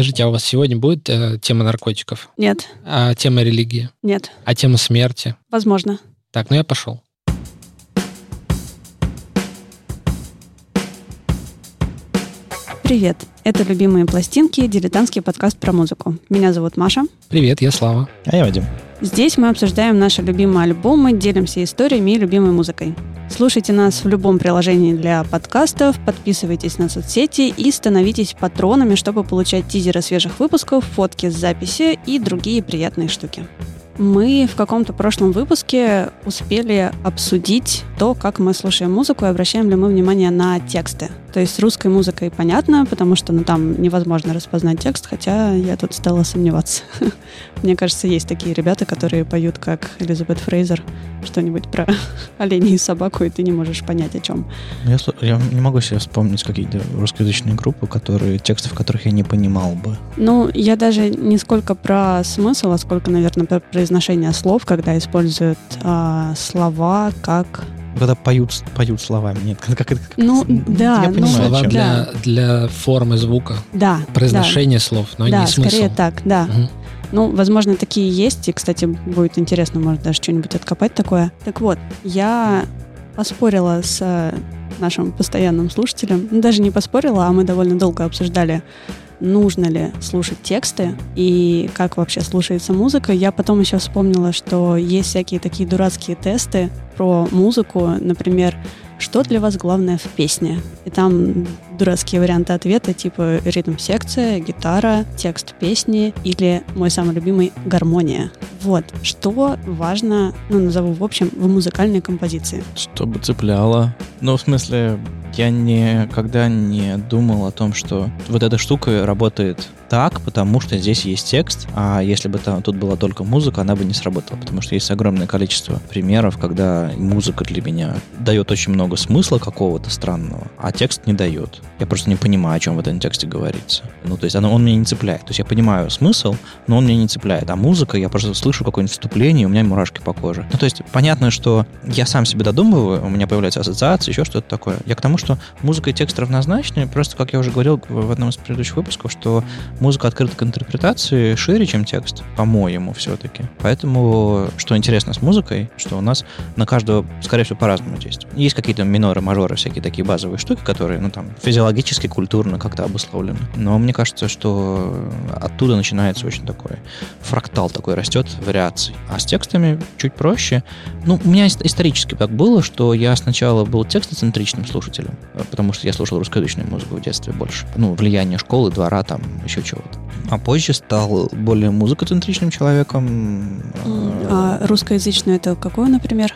Скажите, а у вас сегодня будет э, тема наркотиков? Нет. А тема религии? Нет. А тема смерти? Возможно. Так, ну я пошел. Привет. Это «Любимые пластинки» дилетантский подкаст про музыку. Меня зовут Маша. Привет, я Слава. А я Вадим. Здесь мы обсуждаем наши любимые альбомы, делимся историями и любимой музыкой. Слушайте нас в любом приложении для подкастов, подписывайтесь на соцсети и становитесь патронами, чтобы получать тизеры свежих выпусков, фотки с записи и другие приятные штуки. Мы в каком-то прошлом выпуске успели обсудить то, как мы слушаем музыку и обращаем ли мы внимание на тексты. То есть с русской музыкой понятно, потому что ну, там невозможно распознать текст, хотя я тут стала сомневаться. Мне кажется, есть такие ребята, которые поют, как Элизабет Фрейзер, что-нибудь про оленей и собаку, и ты не можешь понять, о чем. Я, я не могу себе вспомнить какие-то русскоязычные группы, которые, тексты, в которых я не понимал бы. Ну, я даже не сколько про смысл, а сколько, наверное, про произношение слов, когда используют а, слова как когда поют, поют словами. Нет, как это... Ну, да. Я ну, понимаю, Слова чем. для, для формы звука. Да. Произношение слов, но да, не смысл. скорее так, да. Мгм. Ну, возможно, такие есть. И, кстати, будет интересно, может, даже что-нибудь откопать такое. Так вот, я поспорила с э, нашим постоянным слушателем. Ну, даже не поспорила, а мы довольно долго обсуждали, нужно ли слушать тексты и как вообще слушается музыка. Я потом еще вспомнила, что есть всякие такие дурацкие тесты про музыку, например, что для вас главное в песне? И там дурацкие варианты ответа, типа ритм-секция, гитара, текст песни или, мой самый любимый, гармония. Вот, что важно, ну, назову в общем, в музыкальной композиции. Чтобы цепляло. Ну, в смысле, я никогда не думал о том, что вот эта штука работает так, потому что здесь есть текст, а если бы там, тут была только музыка, она бы не сработала, потому что есть огромное количество примеров, когда музыка для меня дает очень много смысла какого-то странного, а текст не дает. Я просто не понимаю, о чем в этом тексте говорится. Ну, то есть оно, он меня не цепляет. То есть я понимаю смысл, но он меня не цепляет. А музыка, я просто слышу какое-нибудь вступление, и у меня мурашки по коже. Ну, то есть понятно, что я сам себе додумываю, у меня появляются ассоциации, еще что-то такое. Я к тому, что музыка и текст равнозначны, просто, как я уже говорил в одном из предыдущих выпусков, что музыка открыта к интерпретации шире, чем текст, по-моему, все-таки. Поэтому, что интересно с музыкой, что у нас на каждого, скорее всего, по-разному действует. Есть какие-то миноры, мажоры, всякие такие базовые штуки, которые, ну, там, физиологически, культурно как-то обусловлены. Но мне кажется, что оттуда начинается очень такой фрактал такой растет вариаций. А с текстами чуть проще. Ну, у меня ис- исторически так было, что я сначала был текстоцентричным слушателем, потому что я слушал русскоязычную музыку в детстве больше. Ну, влияние школы, двора, там, еще чего-то. А позже стал более музыкоцентричным человеком. А русскоязычную это какую, например?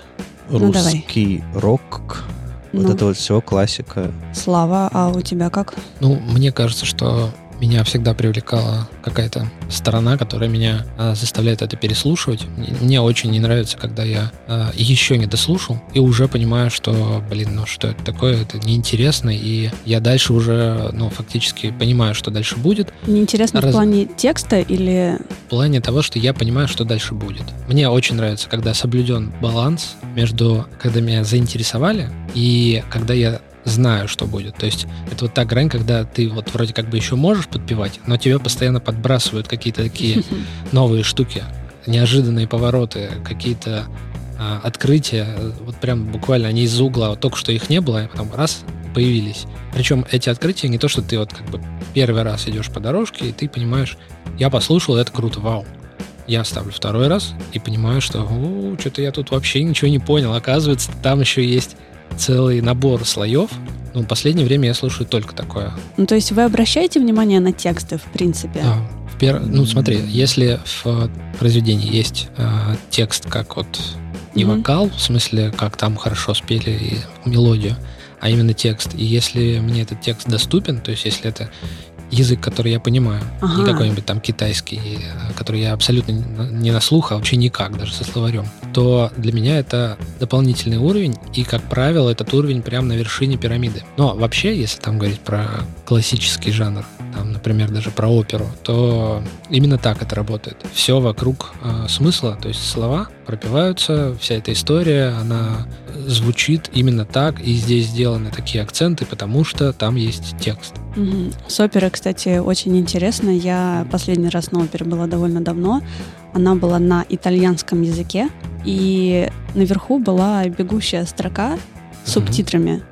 ну, давай. Русский рок, вот Ну. это вот все классика. Слава, а у тебя как? Ну, мне кажется, что меня всегда привлекала какая-то сторона, которая меня а, заставляет это переслушивать. Мне- очень не нравится, когда я а, еще не дослушал и уже понимаю, что, блин, ну что это такое, это неинтересно, и я дальше уже, ну, фактически понимаю, что дальше будет, Неинтересно в Раз- плане текста или... в плане того, что я понимаю, что дальше будет. Мне очень нравится, когда соблюден баланс между, когда меня заинтересовали и когда я знаю, что будет. То есть это вот та грань, когда ты вот вроде как бы еще можешь подпевать, но тебя постоянно подбрасывают какие-то такие новые штуки, неожиданные повороты, какие-то а, открытия, вот прям буквально они из угла, вот только что их не было, и потом раз появились. Причем эти открытия не то, что ты вот как бы первый раз идешь по дорожке, и ты понимаешь, я послушал, это круто, вау. Я ставлю второй раз и понимаю, что что-то я тут вообще ничего не понял. Оказывается, там еще есть целый набор слоев. Ну, в последнее время я слушаю только такое. Ну, то есть вы обращаете внимание на тексты, в принципе? Да. В пер- Ну, смотри, если в произведении есть э, текст как вот не Мгм. вокал, в смысле, как там хорошо спели и мелодию, а именно текст. И если мне этот текст доступен, то есть если это язык, который я понимаю, не Ага. какой-нибудь там китайский, э, который я абсолютно не не на слух, а вообще никак, даже со словарем. То для меня это дополнительный уровень, и, как правило, этот уровень прямо на вершине пирамиды. Но вообще, если там говорить про классический жанр, там, например, даже про оперу, то именно так это работает. Все вокруг э, смысла, то есть слова пропиваются, вся эта история, она звучит именно так, и здесь сделаны такие акценты, потому что там есть текст. Угу. С оперой, кстати, очень интересно. Я последний раз на опере была довольно давно. Она была на итальянском языке, и наверху была бегущая строка с субтитрами.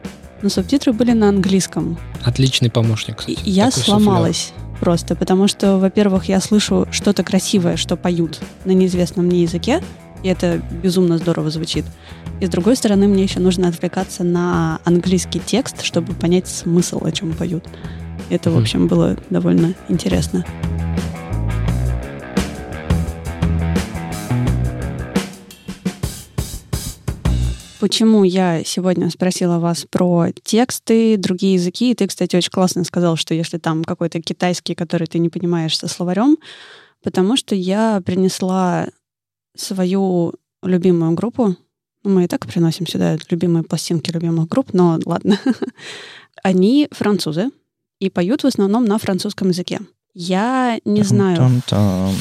Но субтитры были на английском. Отличный помощник, кстати. Я сломалась суфлер. просто, потому что, во-первых, я слышу что-то красивое, что поют на неизвестном мне языке, и это безумно здорово звучит. И с другой стороны, мне еще нужно отвлекаться на английский текст, чтобы понять смысл, о чем поют. Это, в общем, было довольно интересно. Почему я сегодня спросила вас про тексты, другие языки? И ты, кстати, очень классно сказал, что если там какой-то китайский, который ты не понимаешь со словарем, потому что я принесла свою любимую группу. Мы и так приносим сюда любимые пластинки любимых групп, но ладно. Они французы и поют в основном на французском языке. Я не знаю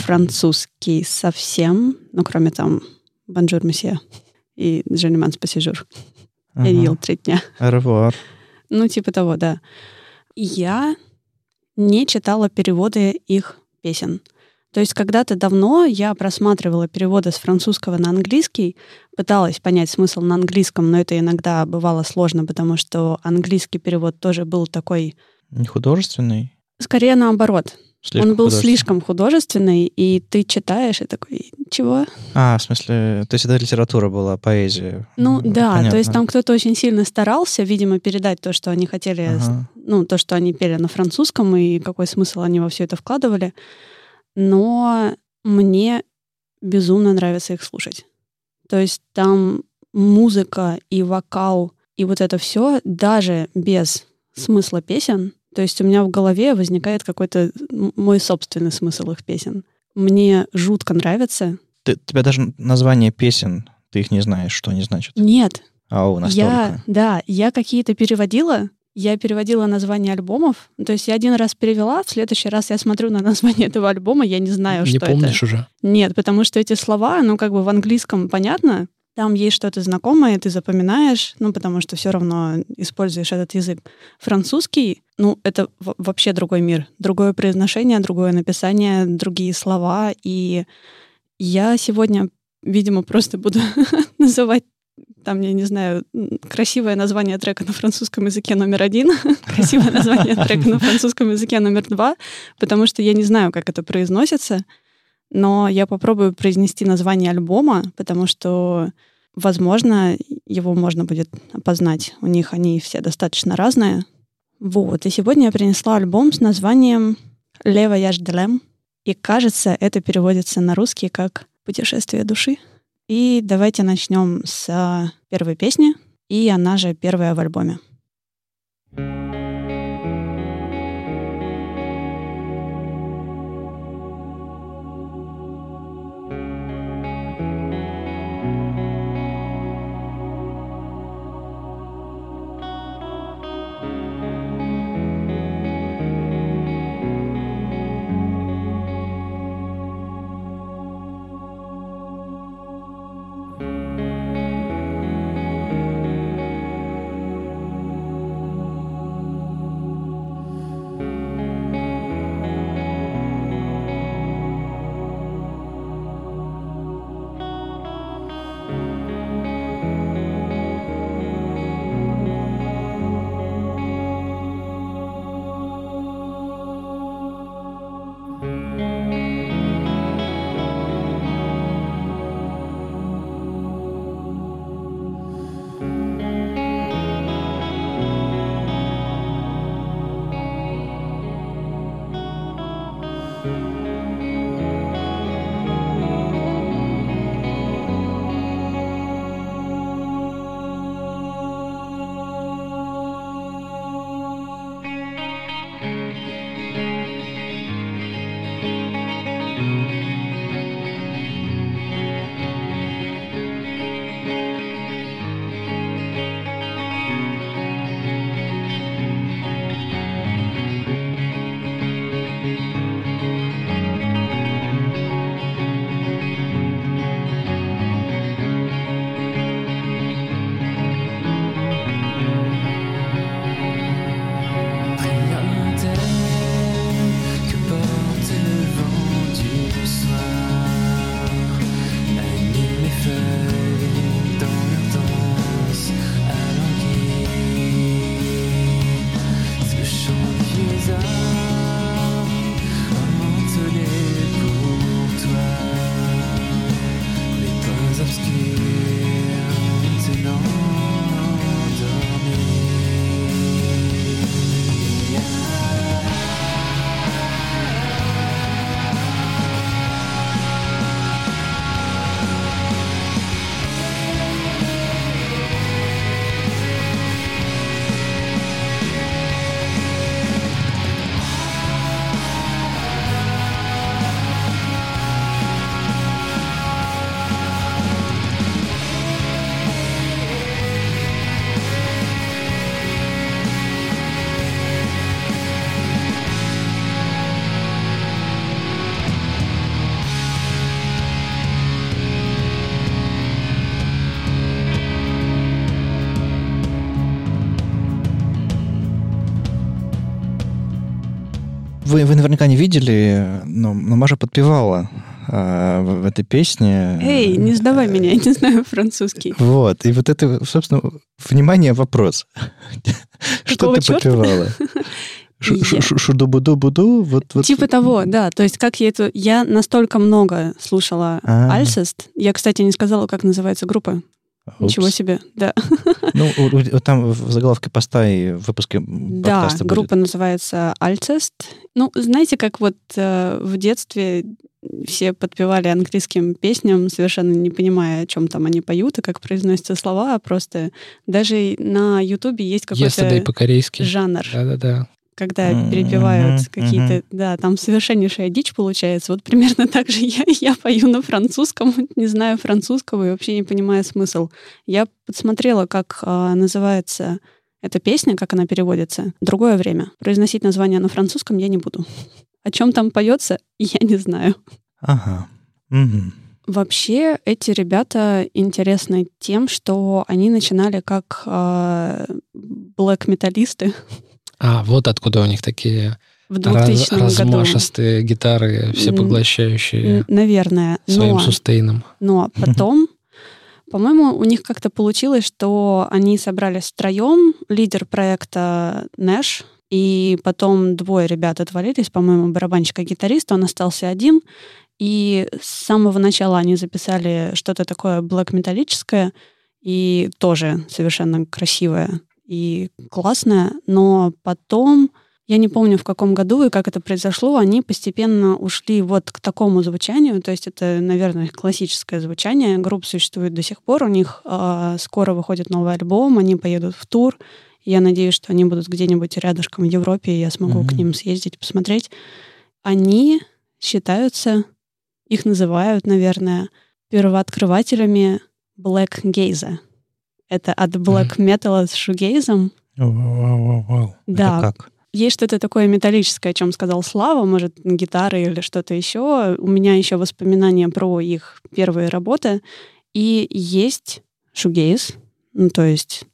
французский совсем, ну, кроме там «Bonjour, monsieur» и «Женеман спасижур». Я не ел три дня. Revoir. Ну, типа того, да. Я не читала переводы их песен. То есть когда-то давно я просматривала переводы с французского на английский, пыталась понять смысл на английском, но это иногда бывало сложно, потому что английский перевод тоже был такой... Не художественный? Скорее наоборот. Слишком Он был слишком художественный, и ты читаешь и такой, чего? А, в смысле, то есть это литература была, поэзия. Ну да, Понятно. то есть там кто-то очень сильно старался, видимо, передать то, что они хотели, ага. ну, то, что они пели на французском, и какой смысл они во все это вкладывали но мне безумно нравится их слушать. То есть там музыка и вокал, и вот это все даже без смысла песен. То есть у меня в голове возникает какой-то мой собственный смысл их песен. Мне жутко нравится. Ты, тебя даже название песен, ты их не знаешь, что они значат? Нет. Ау, настолько. Я, да, я какие-то переводила, я переводила название альбомов. То есть я один раз перевела, в следующий раз я смотрю на название этого альбома, я не знаю, не что это. Не помнишь уже? Нет, потому что эти слова, ну, как бы в английском понятно, там есть что-то знакомое, ты запоминаешь, ну, потому что все равно используешь этот язык. Французский, ну, это вообще другой мир. Другое произношение, другое написание, другие слова. И я сегодня, видимо, просто буду называть там, я не знаю, красивое название трека на французском языке номер один, красивое название трека на французском языке номер два, потому что я не знаю, как это произносится, но я попробую произнести название альбома, потому что, возможно, его можно будет опознать. У них они все достаточно разные. Вот, и сегодня я принесла альбом с названием «Le Voyage de l'Âme», и, кажется, это переводится на русский как «Путешествие души». И давайте начнем с первой песни, и она же первая в альбоме. Вы, вы наверняка не видели, но, но Маша подпевала э, в, в этой песне. Эй, не сдавай меня, я не знаю французский. Вот, и вот это, собственно, внимание, вопрос. Что ты подпевала? Шуду-буду-буду? Вот, вот. Типа того, да. То есть как я это... Я настолько много слушала А. Альцест. Я, кстати, не сказала, как называется группа. Ничего себе, да. Ну, у- там в заголовке поста и в выпуске Да, подкаста будет. группа называется Альцест. Ну, знаете, как вот э, в детстве все подпевали английским песням, совершенно не понимая, о чем там они поют и как произносятся слова, а просто даже на Ютубе есть Yesterday какой-то по-корейски. жанр, Да-да-да. Когда перепевают мгм. какие-то, да, там совершеннейшая дичь получается. Вот примерно так же я, я пою на французском, не знаю французского и вообще не понимаю смысл. Я подсмотрела, как а, называется эта песня, как она переводится. Другое время. Произносить название на французском я не буду. О чем там поется, я не знаю. Ага. Мгм. Вообще, эти ребята интересны тем, что они начинали как блэк-металлисты А, вот откуда у них такие в раз- 2000 году. размашистые гитары, всепоглощающие Наверное. своим Но, сустейном. но потом, по-моему, у них как-то получилось, что они собрались втроем, лидер проекта Нэш, и потом двое ребят отвалились, по-моему, барабанщик и гитарист, он остался один, и с самого начала они записали что-то такое блэк-металлическое, и тоже совершенно красивое и классное, но потом я не помню, в каком году и как это произошло, они постепенно ушли вот к такому звучанию, то есть это, наверное, классическое звучание. Группа существует до сих пор, у них э, скоро выходит новый альбом, они поедут в тур. Я надеюсь, что они будут где-нибудь рядышком в Европе, и я смогу к Мгм. ним съездить, посмотреть. Они считаются, их называют, наверное, первооткрывателями Black Gaze. Это от Black Metal с шугейзом. Вау-вау-вау. Да. Это как? Есть что-то такое металлическое, о чем сказал Слава, может, гитары или что-то еще. У меня еще воспоминания про их первые работы. И есть шугейз, ну, то есть,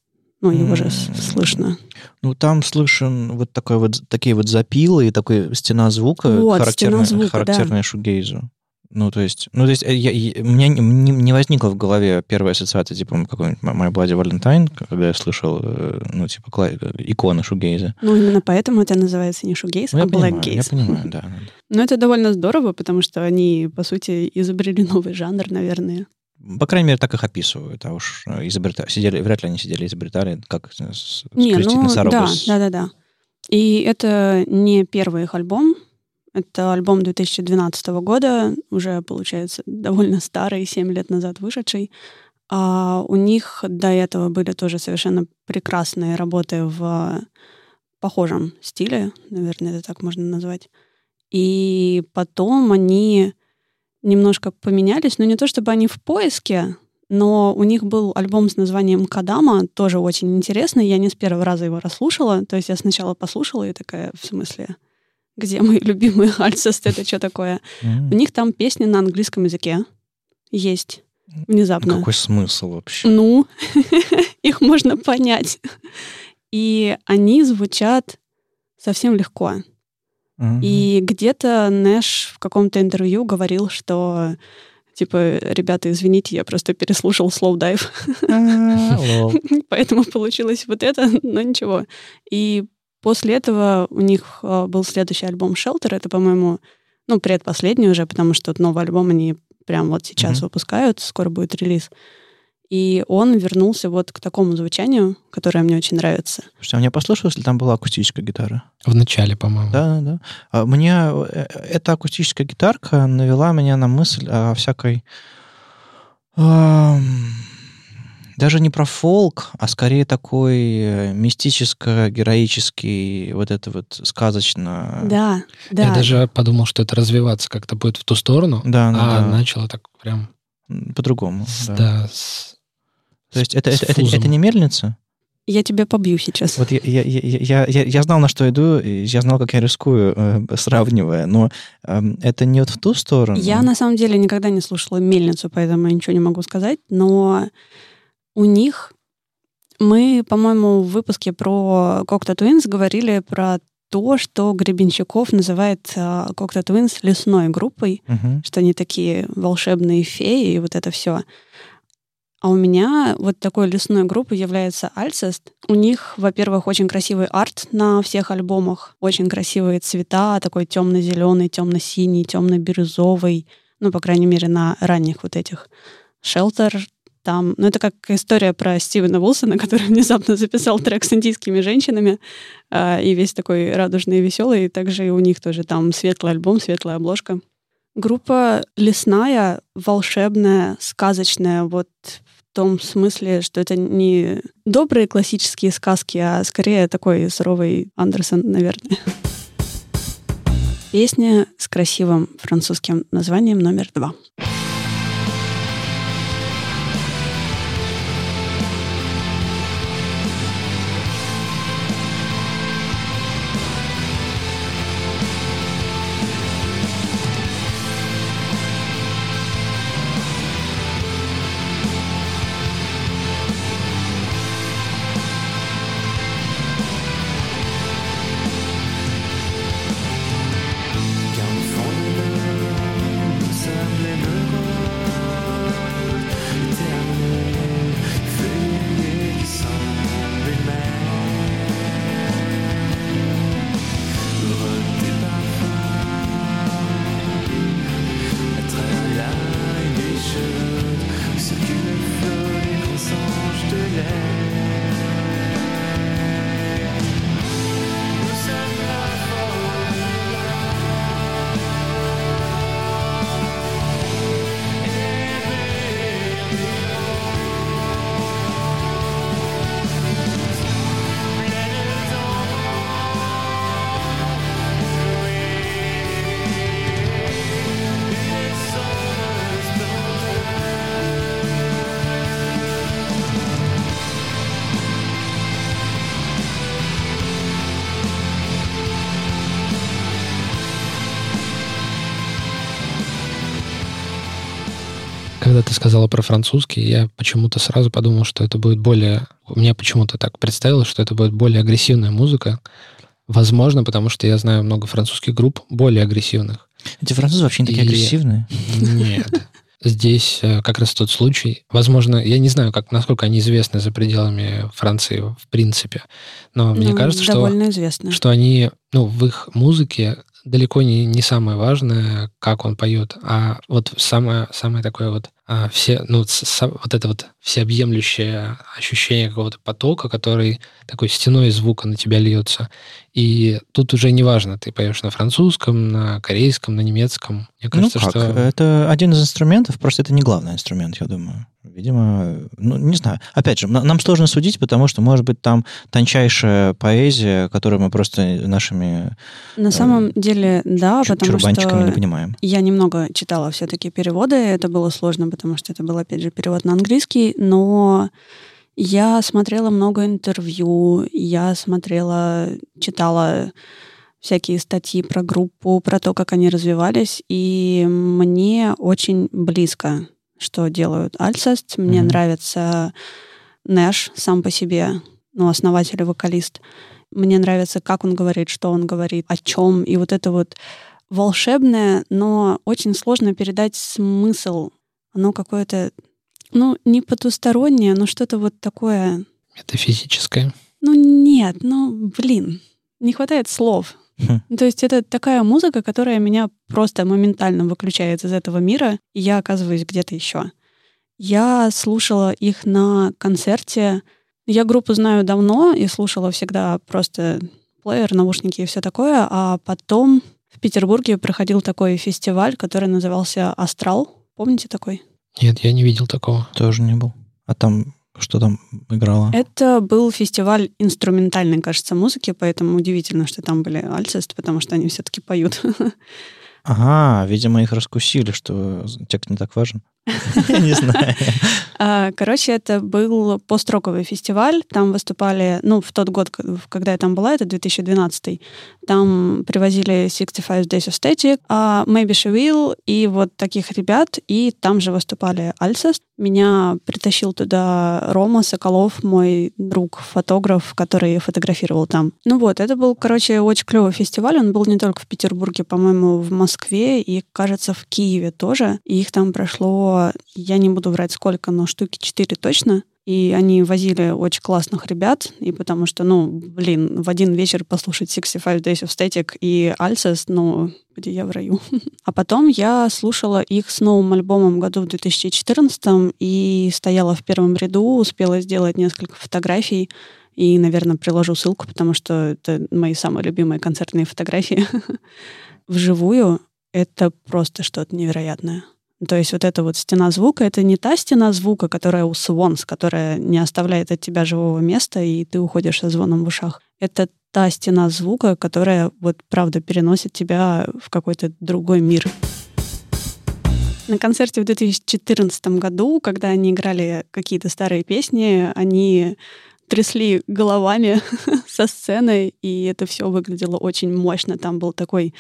ну, его же слышно. Ну, там слышен вот такой вот, такие вот запилы и такой стена звука, Вот, характерная, стена звука, да. характерная шугейзу. Ну, то есть, ну, то есть, э, я- я- у меня не, не- возникла в голове первая ассоциация, типа, какой-нибудь My Bloody Valentine, когда я слышал, э, ну, типа, кла- икона шугейза. Ну, именно поэтому это называется не шугейз, Ну, а black я понимаю, да. Но это довольно здорово, потому что они, по сути, изобрели новый жанр, наверное. По крайней мере, так их описывают, а уж э, изобрета... сидели, вряд ли они сидели изобретали, как с- с- Не, скрестить ну, носорога да, с- да, да, да. И это не первый их альбом. Это альбом 2012 года, уже, получается, довольно старый, 7 лет назад вышедший. А у них до этого были тоже совершенно прекрасные работы в похожем стиле, наверное, это так можно назвать. И потом они немножко поменялись, но не то чтобы они в поиске, но у них был альбом с названием «Кадама», тоже очень интересный. Я не с первого раза его расслушала. То есть я сначала послушала и такая, в смысле, где мои любимые Альцест, это что такое? М. У них там песни на английском языке есть внезапно. Какой смысл вообще? Ну, их можно понять. И они звучат совсем легко. Мгм. И где-то Нэш в каком-то интервью говорил, что типа, ребята, извините, я просто переслушал Slow Dive, А, поэтому получилось вот это, но ничего. И после этого у них э, был следующий альбом Shelter, это, по-моему, ну, предпоследний уже, потому что вот новый альбом они прям вот сейчас Мгм. выпускают, скоро будет релиз. И он вернулся вот к такому звучанию, которое мне очень нравится. Слушайте, а мне послышалось, ли там была акустическая гитара? В начале, по-моему. Да, да, да. Мне э, эта акустическая гитарка навела меня на мысль о всякой... даже не про фолк, а скорее такой э, мистическо-героический, вот это вот сказочно... Да, да. Я даже подумал, что это развиваться как-то будет в ту сторону, Да, да, а да. начало так прям, По-другому. с- да. да, с- То есть это, с это, это, фузом. это не мельница? Я тебя побью сейчас. Вот я, я, я, я, я, я знал, на что иду, и я знал, как я рискую, э, сравнивая, но эм, это не вот в ту сторону. Я на самом деле никогда не слушала мельницу, поэтому я ничего не могу сказать, но у них мы, по-моему, в выпуске про Cocteau Twins говорили про то, что Гребенщиков называет Cocteau Twins лесной группой, Мгм. что они такие волшебные феи и вот это все. А у меня вот такой лесной группой является Альцест. У них, во-первых, очень красивый арт на всех альбомах, очень красивые цвета, такой темно-зеленый, темно-синий, темно-бирюзовый, ну, по крайней мере, на ранних вот этих. Шелтер там, ну, это как история про Стивена Уилсона, который внезапно записал трек с индийскими женщинами, а, и весь такой радужный и веселый, и также у них тоже там светлый альбом, светлая обложка. Группа лесная, волшебная, сказочная, вот в том смысле, что это не добрые классические сказки, а скорее такой суровый Андерсон, наверное. Песня с красивым французским названием номер два. Когда ты сказала про французский, я почему-то сразу подумал, что это будет более... У меня почему-то так представилось, что это будет более агрессивная музыка. Возможно, потому что я знаю много французских групп более агрессивных. Эти французы вообще не такие И- агрессивные. Нет. Здесь э, как раз тот случай. Возможно, я не знаю, как, насколько они известны за пределами Франции в принципе, но мне Ну, кажется, что что они, ну, в их музыке далеко не, не самое важное, как он поет, а вот самое, самое такое вот а, все, ну, с- са- вот это вот всеобъемлющее ощущение какого-то потока, который такой стеной звука на тебя льется. И тут уже не важно, ты поешь на французском, на корейском, на немецком. Мне кажется, ну как, что... это один из инструментов, просто это не главный инструмент, я думаю. Видимо, ну, не знаю. Опять же, на- нам сложно судить, потому что, может быть, там тончайшая поэзия, которую мы просто нашими На самом деле, да, потому чурбанчиками не что понимаем. я немного читала все-таки переводы. Это было сложно, потому что это был, опять же, перевод на английский, но я смотрела много интервью, я смотрела, читала всякие статьи про группу, про то, как они развивались, и мне очень близко, что делают Альцест. Мне Мгм. нравится Нэш сам по себе, ну, основатель и вокалист. Мне нравится, как он говорит, что он говорит, о чем. И вот это вот волшебное, но очень сложно передать смысл. Оно какое-то, ну, не потустороннее, но что-то вот такое. Метафизическое. Ну, нет, ну, блин, не хватает слов. Хм. Ну, То есть это такая музыка, которая меня просто моментально выключает из этого мира, и я оказываюсь где-то еще. Я слушала их на концерте. Я группу знаю давно и слушала всегда просто плеер, наушники и все такое. А потом в Петербурге проходил такой фестиваль, который назывался «Астрал». Помните такой? Нет, я не видел такого. Тоже не был. А там что там играло? Это был фестиваль инструментальной, кажется, музыки, поэтому удивительно, что там были Альцест, потому что они все-таки поют. Ага, видимо, их раскусили, что текст не так важен. Не знаю. А, Короче, это был построковый фестиваль. Там выступали, ну, в тот год, когда я там была, это 2012 там привозили 65 Days of Static, а Maybe She Will и вот таких ребят. И там же выступали Альцест. Меня притащил туда Рома Соколов, мой друг, фотограф, который фотографировал там. Ну вот, это был, короче, очень клевый фестиваль. Он был не только в Петербурге, по-моему, в Москве и, кажется, в Киеве тоже. И их там прошло, я не буду врать сколько, но штуки четыре точно. И они возили очень классных ребят, и потому что, ну, блин, в один вечер послушать 65 Days of Static и Alces, ну, где я в раю. А потом я слушала их с новым альбомом году в 2014 и стояла в первом ряду, успела сделать несколько фотографий, и, наверное, приложу ссылку, потому что это мои самые любимые концертные фотографии. Вживую это просто что-то невероятное. То есть вот эта вот стена звука, это не та стена звука, которая у Свонс, которая не оставляет от тебя живого места, и ты уходишь со звоном в ушах. Это та стена звука, которая вот правда переносит тебя в какой-то другой мир. На концерте в 2014 году, когда они играли какие-то старые песни, они трясли головами со сцены, и это все выглядело очень мощно. Там был такой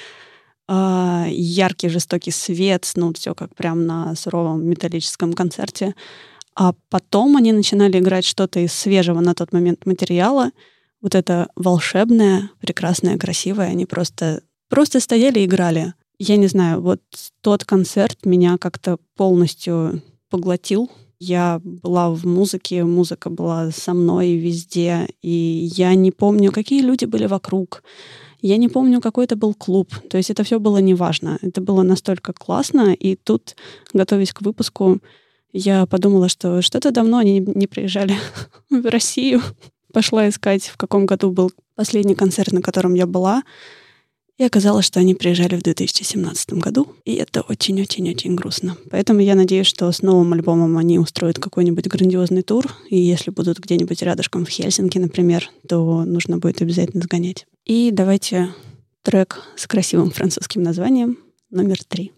э, яркий, жестокий свет, ну, все как прям на суровом металлическом концерте. А потом они начинали играть что-то из свежего на тот момент материала. Вот это волшебное, прекрасное, красивое. Они просто, просто стояли и играли. Я не знаю, вот тот концерт меня как-то полностью поглотил. Я была в музыке, музыка была со мной везде, и я не помню, какие люди были вокруг. Я не помню, какой это был клуб. То есть это все было неважно. Это было настолько классно. И тут, готовясь к выпуску, я подумала, что что-то давно они не приезжали в Россию. Пошла искать, в каком году был последний концерт, на котором я была. И оказалось, что они приезжали в 2017 году, и это очень-очень-очень грустно. Поэтому я надеюсь, что с новым альбомом они устроят какой-нибудь грандиозный тур, и если будут где-нибудь рядышком в Хельсинки, например, то нужно будет обязательно сгонять. И давайте трек с красивым французским названием номер три.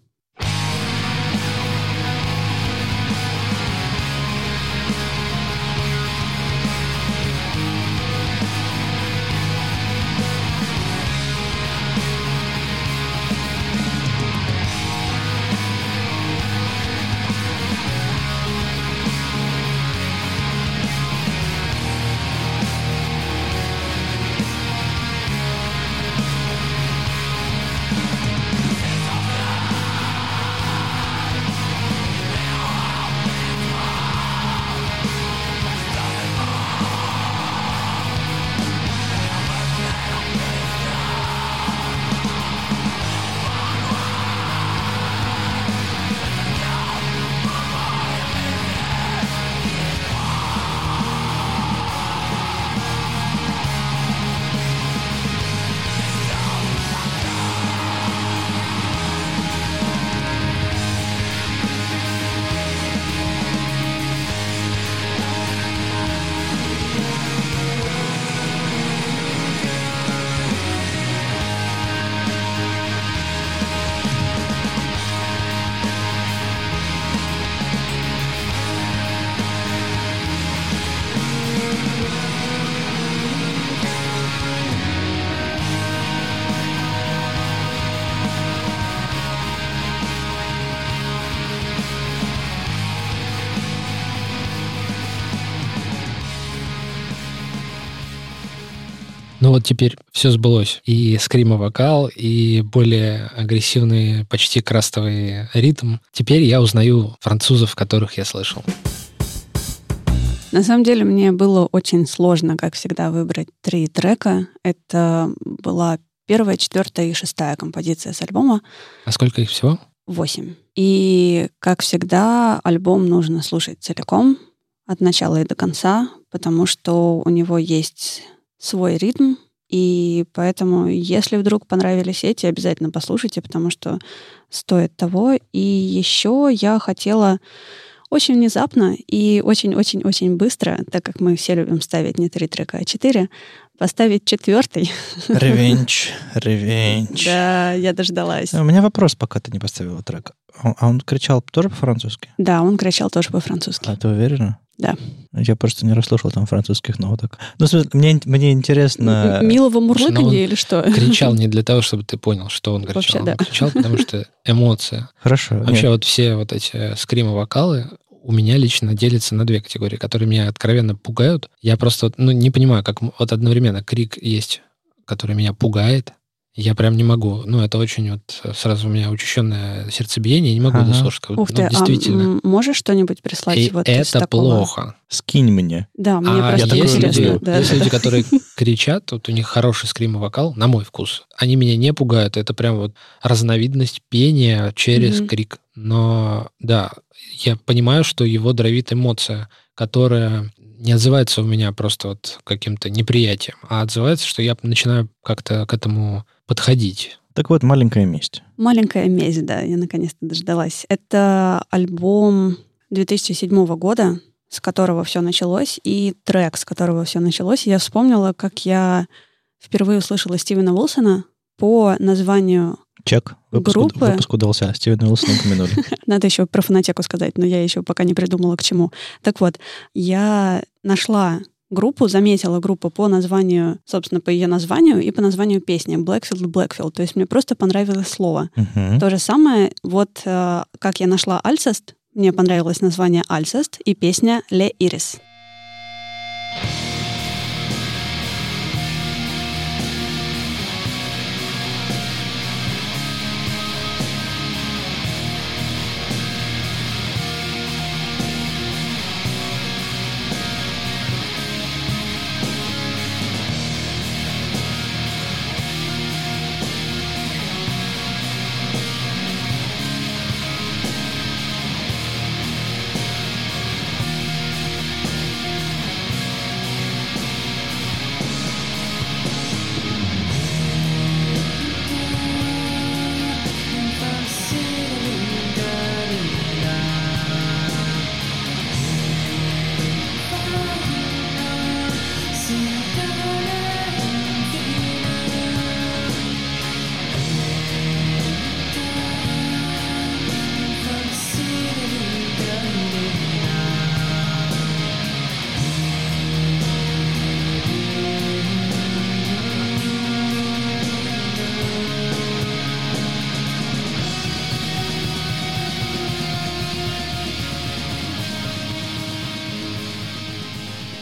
Ну вот теперь все сбылось. И скрима-вокал, и более агрессивный, почти крастовый ритм. Теперь я узнаю французов, которых я слышал. На самом деле мне было очень сложно, как всегда, выбрать три трека. Это была первая, четвертая и шестая композиция с альбома. А сколько их всего? Восемь. И, как всегда, альбом нужно слушать целиком, от начала и до конца, потому что у него есть свой ритм, и поэтому, если вдруг понравились эти, обязательно послушайте, потому что стоит того. И еще я хотела очень внезапно и очень-очень-очень быстро, так как мы все любим ставить не три трека, а четыре, поставить четвертый. Ревенч, ревенч. Да, я дождалась. У меня вопрос, пока ты не поставила трек. А а он кричал тоже по-французски? Да, он кричал тоже по-французски. А ты уверена? Да. Я просто не расслышал там французских ноток. Ну, в смысле, мне, мне интересно... Милого ну мурлыканья он или что? Кричал не для того, чтобы ты понял, что он кричал. Вообще, Он да. кричал, потому что эмоция. Хорошо. Вообще нет. вот все вот эти скримы-вокалы у меня лично делится на две категории, которые меня откровенно пугают. Я просто ну, не понимаю, как вот одновременно крик есть, который меня пугает. Я прям не могу. Ну, это очень вот э, сразу у меня учащенное сердцебиение, я не могу Ага. это слушать. Ух ну, ты, а действительно. м, можешь что-нибудь прислать И вот это такого? плохо. Скинь мне. Да, мне а просто есть, такое люди, интересно. люблю. да, есть да, люди, которые кричат, вот у них хороший скрим и вокал, на мой вкус. Они меня не пугают, это прям вот разновидность пения через Мгм. крик. Но да, я понимаю, что его дровит эмоция, которая не отзывается у меня просто вот каким-то неприятием, а отзывается, что я начинаю как-то к этому подходить. Так вот, маленькая месть. Маленькая месть, да, я наконец-то дождалась. Это альбом 2007 года, с которого все началось, и трек, с которого все началось. Я вспомнила, как я впервые услышала Стивена Уилсона по названию... Чек. Выпуск, Группы. выпуск удался. Стивена Уилсона упомянули. Надо еще про фонотеку сказать, но я еще пока не придумала к чему. Так вот, я нашла группу, заметила группу по названию, собственно, по ее названию и по названию песни Blackfield Blackfield. То есть мне просто понравилось слово. Мгм. То же самое, вот э, как я нашла Альцест, мне понравилось название Альцест и песня Ле Ирис.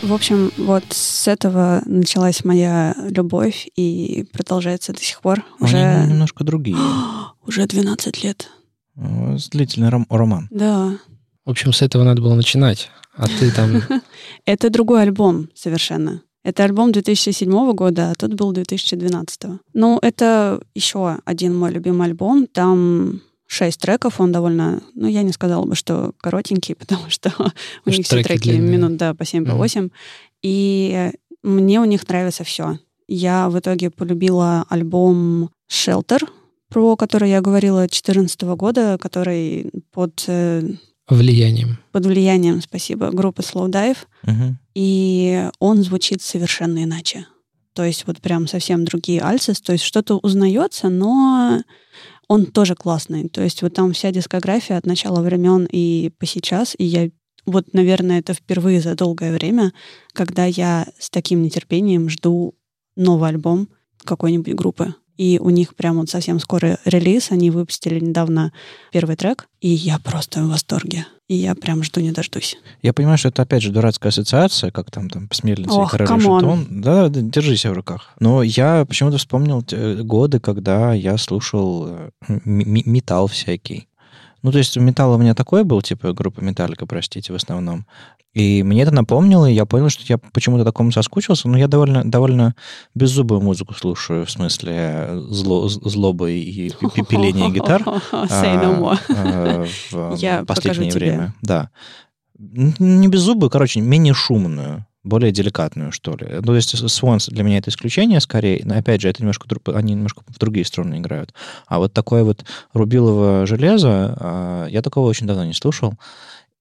В общем, вот с этого началась моя любовь и продолжается до сих пор. Они Уже, немножко другие. уже 12 лет. Э, Длительный ром- роман. Да. В общем, с этого надо было начинать. А ты там... Это другой альбом совершенно. Это альбом 2007 года, а тут был 2012. Ну, это еще один мой любимый альбом. Там шесть треков, он довольно... Ну, я не сказала бы, что коротенький, потому что у них все треки длинные. минут, да, по 7, по Мгм. 8. И мне у них нравится все. Я в итоге полюбила альбом Shelter, про который я говорила 2014 года, который под, э, влиянием. под влиянием, спасибо, группы Slow Dive. Мгм. И он звучит совершенно иначе. То есть вот прям совсем другие альцис. То есть что-то узнается, но он тоже классный. То есть вот там вся дискография от начала времен и по сейчас. И я вот, наверное, это впервые за долгое время, когда я с таким нетерпением жду новый альбом какой-нибудь группы. И у них прям вот совсем скоро релиз. Они выпустили недавно первый трек. И я просто в восторге. И я прям жду не дождусь. Я понимаю, что это опять же дурацкая ассоциация, как там, там Мельница и Ох, король и come on. шут. Да, да, держи себя в руках. Но я почему-то вспомнил э, годы, когда я слушал э, металл всякий. Ну, то есть металл у меня такой был, типа группа Металлика, простите, в основном. И мне это напомнило, и я понял, что я почему-то такому соскучился. Но я довольно, довольно беззубую музыку слушаю, в смысле э, зло, злобы и пиления гитар. Say no more. а, в Я последнее время. Да. Не беззубую, короче, менее шумную, более деликатную, что ли. Ну, то есть Свонс для меня это исключение скорее, но опять же, это немножко, они немножко в другие стороны играют. А вот такое вот рубилово железо, а, я такого очень давно не слушал.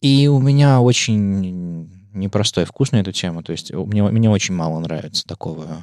И у меня очень непростой вкус на эту тему. То есть у- мне, мне очень мало нравится такого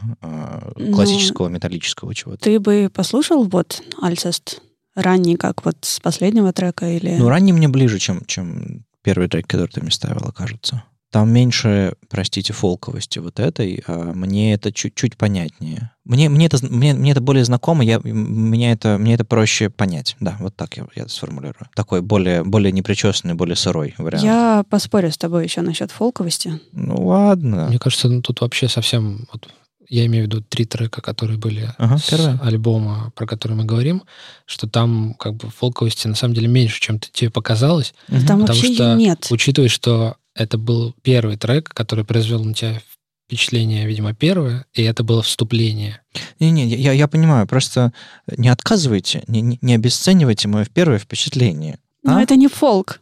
Ну, классического металлического чего-то. Ты бы послушал вот Альцест ранний, как вот с последнего трека или... Ну, ранний мне ближе, чем, чем первый трек, который ты мне ставила, кажется. Там меньше, простите, фолковости вот этой, а мне это чуть-чуть понятнее. Мне, мне, это, мне, мне это более знакомо, я, мне, это, мне это проще понять. Да, вот так я, я это сформулирую. Такой более, более непричесанный, более сырой вариант. Я поспорю с тобой еще насчет фолковости. Ну ладно. Мне кажется, ну, тут вообще совсем... Вот, я имею в виду три трека, которые были Ага, с первое. альбома, про который мы говорим, что там как бы фолковости на самом деле меньше, чем тебе показалось. Там потому вообще что нет. учитывая, что это был первый трек, который произвел на тебя впечатление, видимо, первое, и это было вступление. Не-не, я, я понимаю, просто не отказывайте, не, не- не обесценивайте мое первое впечатление. Но А? это не фолк.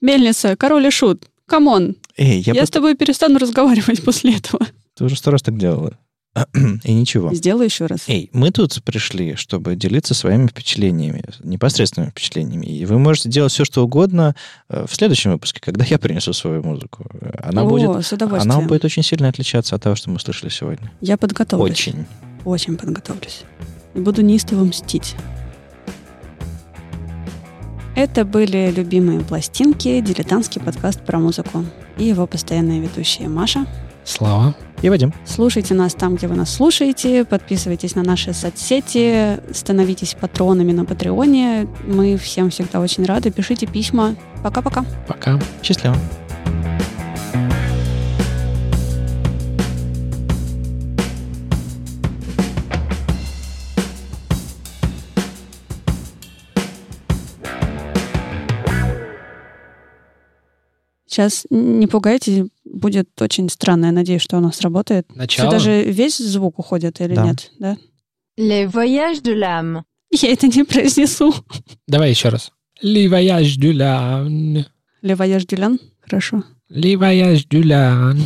Мельница, король и шут. Come on. Эй, я, Я, бы- с тобой перестану разговаривать после этого. Ты уже сто раз так делала. И ничего. Сделай еще раз. Эй, мы тут пришли, чтобы делиться своими впечатлениями, непосредственными впечатлениями. И вы можете делать все, что угодно э, в следующем выпуске, когда я принесу свою музыку. Она, О, будет, с она будет очень сильно отличаться от того, что мы слышали сегодня. Я подготовлюсь. Очень. Очень подготовлюсь. И буду неистово мстить. Это были любимые пластинки, дилетантский подкаст про музыку. И его постоянные ведущие Маша. Слава. И Вадим. Слушайте нас там, где вы нас слушаете, подписывайтесь на наши соцсети, становитесь патронами на Патреоне. Мы всем всегда очень рады. Пишите письма. Пока-пока. Пока. Счастливо. Сейчас не пугайтесь, будет очень странно. Я надеюсь, что у нас работает. Начало. Сюда же весь звук уходит или Да. нет? Да? Les voyages de l'âme. Я это не произнесу. Давай еще раз. Le voyage du l'âne. Le voyage du Лян? Хорошо. Le voyage du l'âne.